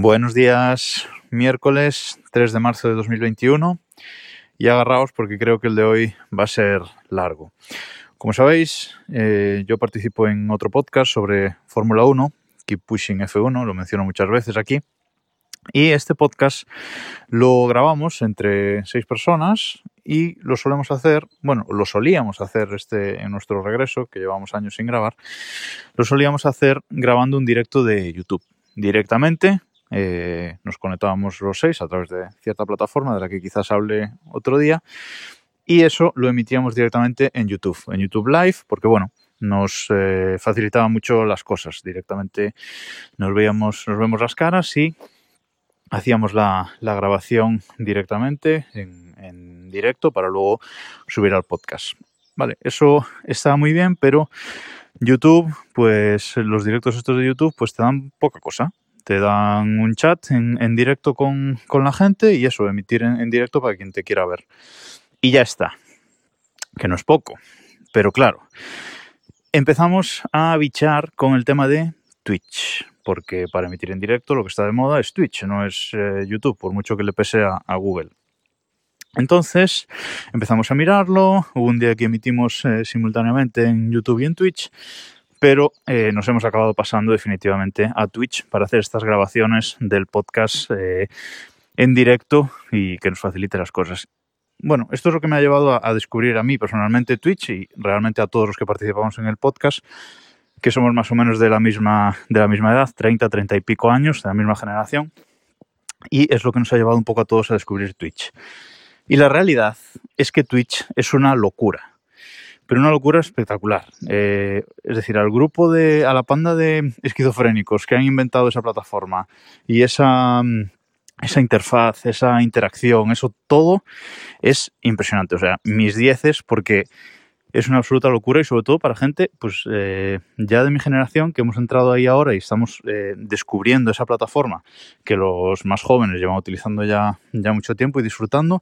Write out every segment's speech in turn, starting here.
Buenos días, miércoles 3 de marzo de 2021 y agarraos porque creo que el de hoy va a ser largo. Como sabéis, eh, yo participo en otro podcast sobre Fórmula 1, Keep Pushing F1, lo menciono muchas veces aquí. Y este podcast lo grabamos entre seis personas y lo solemos hacer, bueno, lo solíamos hacer este en nuestro regreso, que llevamos años sin grabar, lo solíamos hacer grabando un directo de YouTube directamente eh, nos conectábamos los seis a través de cierta plataforma de la que quizás hable otro día y eso lo emitíamos directamente en YouTube, en YouTube Live, porque bueno, nos eh, facilitaba mucho las cosas. Directamente nos veíamos, nos vemos las caras y hacíamos la, grabación directamente en, en, directo para luego subir al podcast. Vale, eso está muy bien, pero YouTube, pues los directos estos de YouTube, pues te dan poca cosa te dan un chat en, directo con, la gente y eso, emitir en, directo para quien te quiera ver. Y ya está, que no es poco, pero claro, empezamos a bichar con el tema de Twitch, porque para emitir en directo lo que está de moda es Twitch, no es eh, YouTube, por mucho que le pese a, Google. Entonces empezamos a mirarlo, hubo un día que emitimos eh, simultáneamente en YouTube y en Twitch, pero eh, nos hemos acabado pasando definitivamente a Twitch para hacer estas grabaciones del podcast eh, en directo y que nos facilite las cosas. Bueno, esto es lo que me ha llevado a, descubrir a mí personalmente Twitch y realmente a todos los que participamos en el podcast, que somos más o menos de la misma, de la misma edad, 30, 30 y pico años, de la misma generación. Y es lo que nos ha llevado un poco a todos a descubrir Twitch. Y la realidad es que Twitch es una locura pero una locura espectacular. Eh, es decir, al grupo de, a la panda de esquizofrénicos que han inventado esa plataforma y esa, mm, esa interfaz, esa interacción, eso todo es impresionante. O sea, mis dieces porque es una absoluta locura y sobre todo para gente pues eh, ya de mi generación que hemos entrado ahí ahora y estamos eh, descubriendo esa plataforma que los más jóvenes llevan utilizando ya, ya mucho tiempo y disfrutando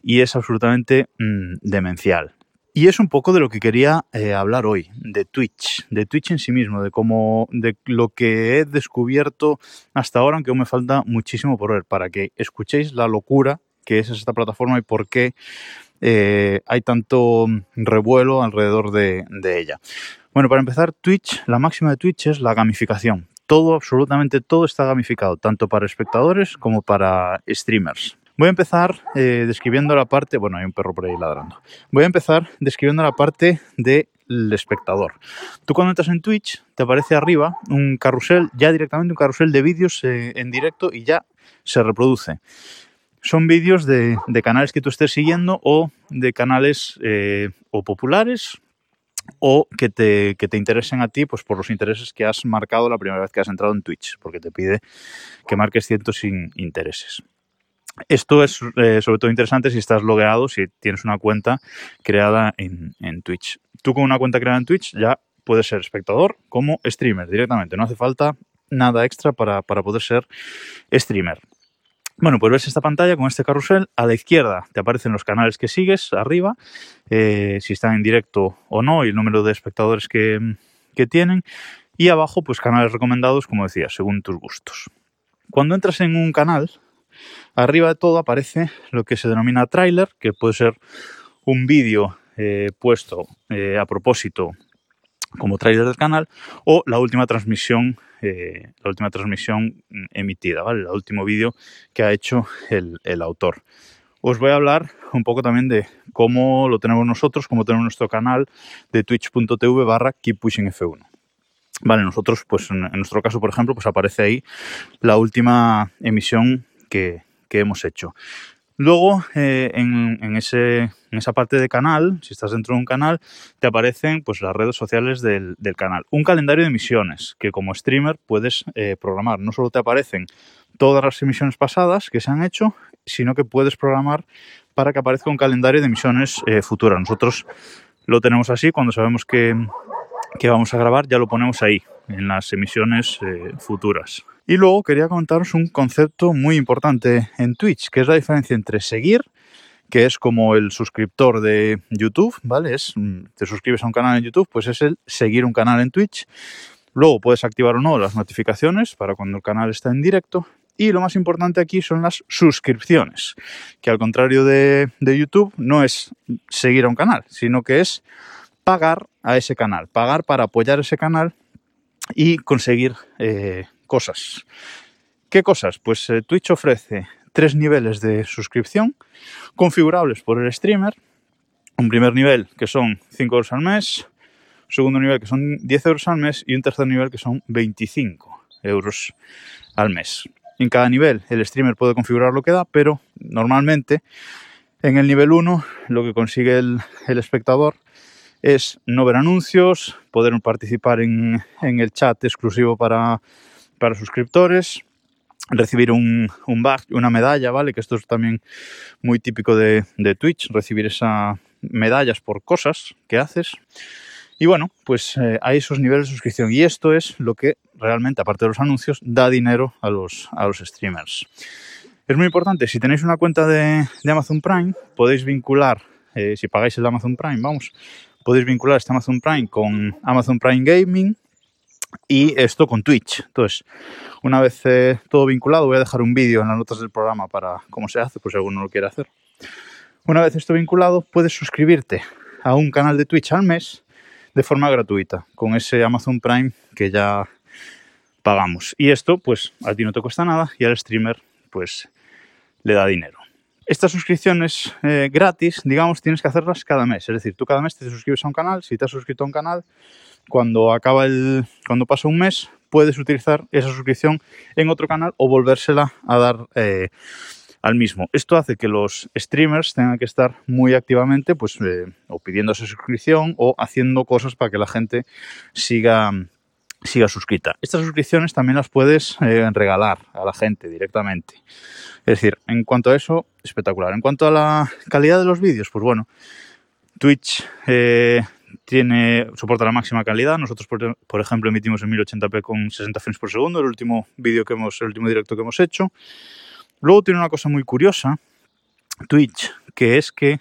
y es absolutamente mm, demencial. Y es un poco de lo que quería eh, hablar hoy, de Twitch, de Twitch en sí mismo, de cómo, de lo que he descubierto hasta ahora, aunque aún me falta muchísimo por ver, para que escuchéis la locura que es esta plataforma y por qué eh, hay tanto revuelo alrededor de, de ella. Bueno, para empezar, Twitch, la máxima de Twitch es la gamificación. Todo, absolutamente todo está gamificado, tanto para espectadores como para streamers. Voy a empezar eh, describiendo la parte, bueno, hay un perro por ahí ladrando. Voy a empezar describiendo la parte del espectador. Tú cuando entras en Twitch te aparece arriba un carrusel, ya directamente un carrusel de vídeos eh, en directo y ya se reproduce. Son vídeos de, canales que tú estés siguiendo o de canales eh, o populares o que te, que te, interesen a ti pues por los intereses que has marcado la primera vez que has entrado en Twitch, porque te pide que marques ciertos intereses. Esto es eh, sobre todo interesante si estás logueado, si tienes una cuenta creada en, Twitch. Tú con una cuenta creada en Twitch ya puedes ser espectador como streamer directamente. No hace falta nada extra para, poder ser streamer. Bueno, pues ves esta pantalla con este carrusel. A la izquierda te aparecen los canales que sigues, arriba, eh, si están en directo o no y el número de espectadores que, que tienen. Y abajo, pues canales recomendados, como decía, según tus gustos. Cuando entras en un canal, Arriba de todo aparece lo que se denomina trailer, que puede ser un vídeo eh, puesto eh, a propósito como trailer del canal o la última transmisión eh, la última transmisión emitida, ¿vale? El último vídeo que ha hecho el, autor. Os voy a hablar un poco también de cómo lo tenemos nosotros, cómo tenemos nuestro canal de twitch.tv barra keeppushingf1. Vale, nosotros, pues en, nuestro caso, por ejemplo, pues aparece ahí la última emisión que, hemos hecho. Luego, eh, en, esa parte de canal, si estás dentro de un canal, te aparecen pues, las redes sociales del, canal. Un calendario de emisiones que como streamer puedes eh, programar. No solo te aparecen todas las emisiones pasadas que se han hecho, sino que puedes programar para que aparezca un calendario de emisiones eh, futuras. Nosotros lo tenemos así, cuando sabemos que, que, vamos a grabar, ya lo ponemos ahí, en las emisiones futuras. Y luego quería comentaros un concepto muy importante en Twitch, que es la diferencia entre seguir, que es como el suscriptor de YouTube, ¿vale? Es, mm, te suscribes a un canal en YouTube, pues es el seguir un canal en Twitch. Luego puedes activar o no las notificaciones para cuando el canal está en directo. Y lo más importante aquí son las suscripciones, que al contrario de, YouTube no es seguir a un canal, sino que es pagar a ese canal, pagar para apoyar ese canal y conseguir eh, cosas. ¿Qué cosas? Pues eh, Twitch ofrece tres niveles de suscripción configurables por el streamer. Un primer nivel que son 5 euros al mes, segundo nivel que son 10 euros al mes y un tercer nivel que son 25 euros al mes. En cada nivel el streamer puede configurar lo que da, pero normalmente en el nivel 1 lo que consigue el, espectador es no ver anuncios, poder participar en, el chat exclusivo para, para suscriptores, recibir un, un badge, una medalla, ¿vale? Que esto es también muy típico de, Twitch, recibir esas medallas por cosas que haces. Y bueno, pues eh, hay esos niveles de suscripción. Y esto es lo que realmente, aparte de los anuncios, da dinero a los, a los streamers. Es muy importante, si tenéis una cuenta de, Amazon Prime, podéis vincular, eh, si pagáis el Amazon Prime, vamos, podéis vincular este Amazon Prime con Amazon Prime Gaming y esto con Twitch. Entonces, una vez eh, todo vinculado, voy a dejar un vídeo en las notas del programa para cómo se hace, pues si alguno lo quiere hacer. Una vez esto vinculado, puedes suscribirte a un canal de Twitch al mes de forma gratuita con ese Amazon Prime que ya pagamos. Y esto, pues, a ti no te cuesta nada y al streamer, pues, le da dinero. Estas suscripciones eh, gratis, digamos, tienes que hacerlas cada mes. Es decir, tú cada mes te suscribes a un canal. Si te has suscrito a un canal, cuando acaba el, cuando pasa un mes, puedes utilizar esa suscripción en otro canal o volvérsela a dar eh, al mismo. Esto hace que los streamers tengan que estar muy activamente, pues, eh, o pidiendo esa suscripción o haciendo cosas para que la gente siga siga suscrita. Estas suscripciones también las puedes eh, regalar a la gente directamente. Es decir, en cuanto a eso, espectacular. En cuanto a la calidad de los vídeos, pues bueno, Twitch soporta la máxima calidad. Nosotros, por, ejemplo, emitimos en 1080p con 60 frames por segundo, el último vídeo que hemos, el último directo que hemos hecho. Luego tiene una cosa muy curiosa, Twitch, que es que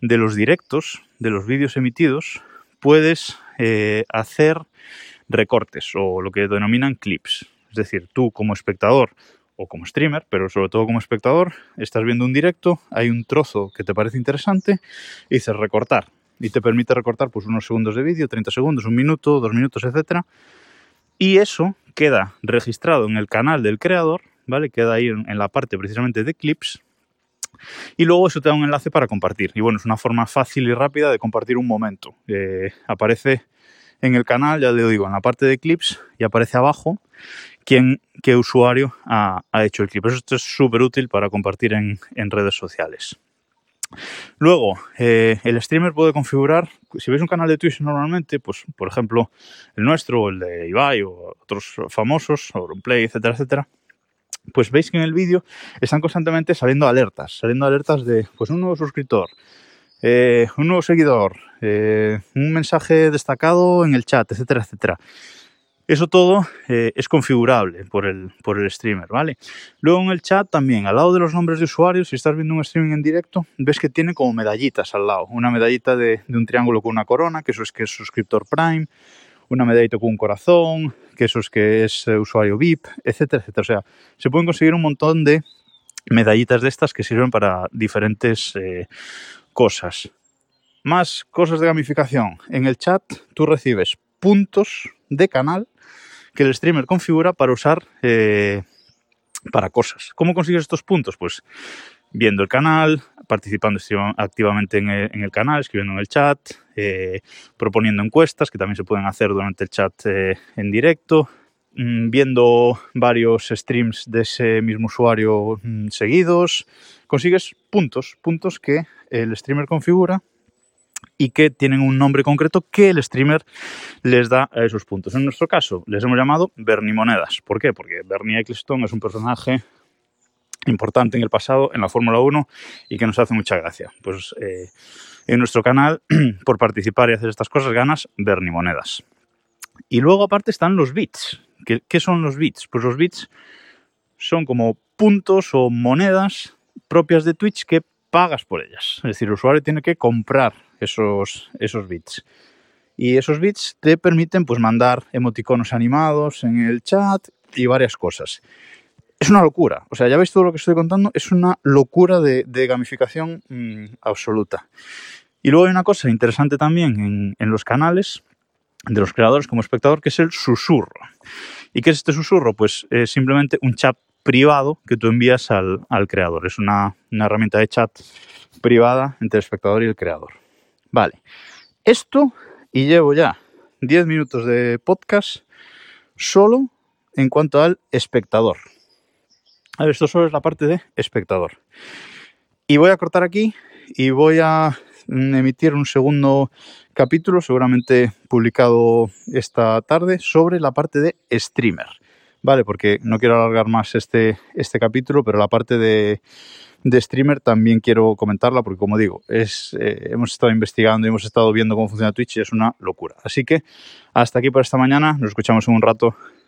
de los directos, de los vídeos emitidos, puedes eh, hacer recortes o lo que denominan clips. Es decir, tú como espectador o como streamer, pero sobre todo como espectador, estás viendo un directo, hay un trozo que te parece interesante y dices recortar. Y te permite recortar pues, unos segundos de vídeo, 30 segundos, un minuto, dos minutos, etc. Y eso queda registrado en el canal del creador ¿vale? Queda ahí en, la parte precisamente de clips. Y luego eso te da un enlace para compartir. Y bueno, es una forma fácil y rápida de compartir un momento. Eh, aparece en el canal, ya le digo, en la parte de clips y aparece abajo quién, qué usuario ha, hecho el clip. Eso esto es súper útil para compartir en, redes sociales. Luego, eh, el streamer puede configurar, si veis un canal de Twitch normalmente, pues por ejemplo el nuestro, el de Ibai o otros famosos, o Play, etcétera, etcétera, pues veis que en el vídeo están constantemente saliendo alertas, saliendo alertas de pues un nuevo suscriptor, eh, un nuevo seguidor, eh, un mensaje destacado en el chat, etcétera, etcétera. Eso todo eh, es configurable por el, por el streamer, ¿vale? Luego en el chat también, al lado de los nombres de usuarios, si estás viendo un streaming en directo, ves que tiene como medallitas al lado. Una medallita de, un triángulo con una corona, que eso es que es suscriptor Prime una medallita con un corazón, que eso es que es eh, usuario VIP, etcétera, etcétera. O sea, se pueden conseguir un montón de medallitas de estas que sirven para diferentes eh, cosas. Más cosas de gamificación. En el chat tú recibes puntos de canal que el streamer configura para usar eh, para cosas. ¿Cómo consigues estos puntos? Pues viendo el canal, participando activamente en el, canal, escribiendo en el chat, eh, proponiendo encuestas que también se pueden hacer durante el chat eh, en directo, mm, viendo varios streams de ese mismo usuario mm, seguidos, consigues puntos, puntos que el streamer configura y que tienen un nombre concreto que el streamer les da a esos puntos. En nuestro caso, les hemos llamado Bernie Monedas. ¿Por qué? Porque Bernie Ecclestone es un personaje importante en el pasado en la Fórmula 1 y que nos hace mucha gracia. Pues eh, en nuestro canal, por participar y hacer estas cosas, ganas Bernie Monedas. Y luego aparte están los bits. ¿Qué, ¿Qué, son los bits? Pues los bits son como puntos o monedas propias de Twitch que pagas por ellas. Es decir, el usuario tiene que comprar esos, esos bits. Y esos bits te permiten pues, mandar emoticonos animados en el chat y varias cosas. es una locura. O sea, ya veis todo lo que estoy contando, es una locura de, gamificación mm, absoluta. Y luego hay una cosa interesante también en, los canales de los creadores como espectador, que es el susurro. ¿Y qué es este susurro? Pues es simplemente un chat privado que tú envías al, creador. Es una, una, herramienta de chat privada entre el espectador y el creador. Vale. Esto, y llevo ya 10 minutos de podcast solo en cuanto al espectador. A ver, esto solo es la parte de espectador. Y voy a cortar aquí y voy a emitir un segundo capítulo, seguramente publicado esta tarde, sobre la parte de streamer. Vale, porque no quiero alargar más este, este capítulo, pero la parte de, streamer también quiero comentarla porque como digo, es, eh, hemos estado investigando y hemos estado viendo cómo funciona Twitch y es una locura. Así que hasta aquí por esta mañana, nos escuchamos en un rato.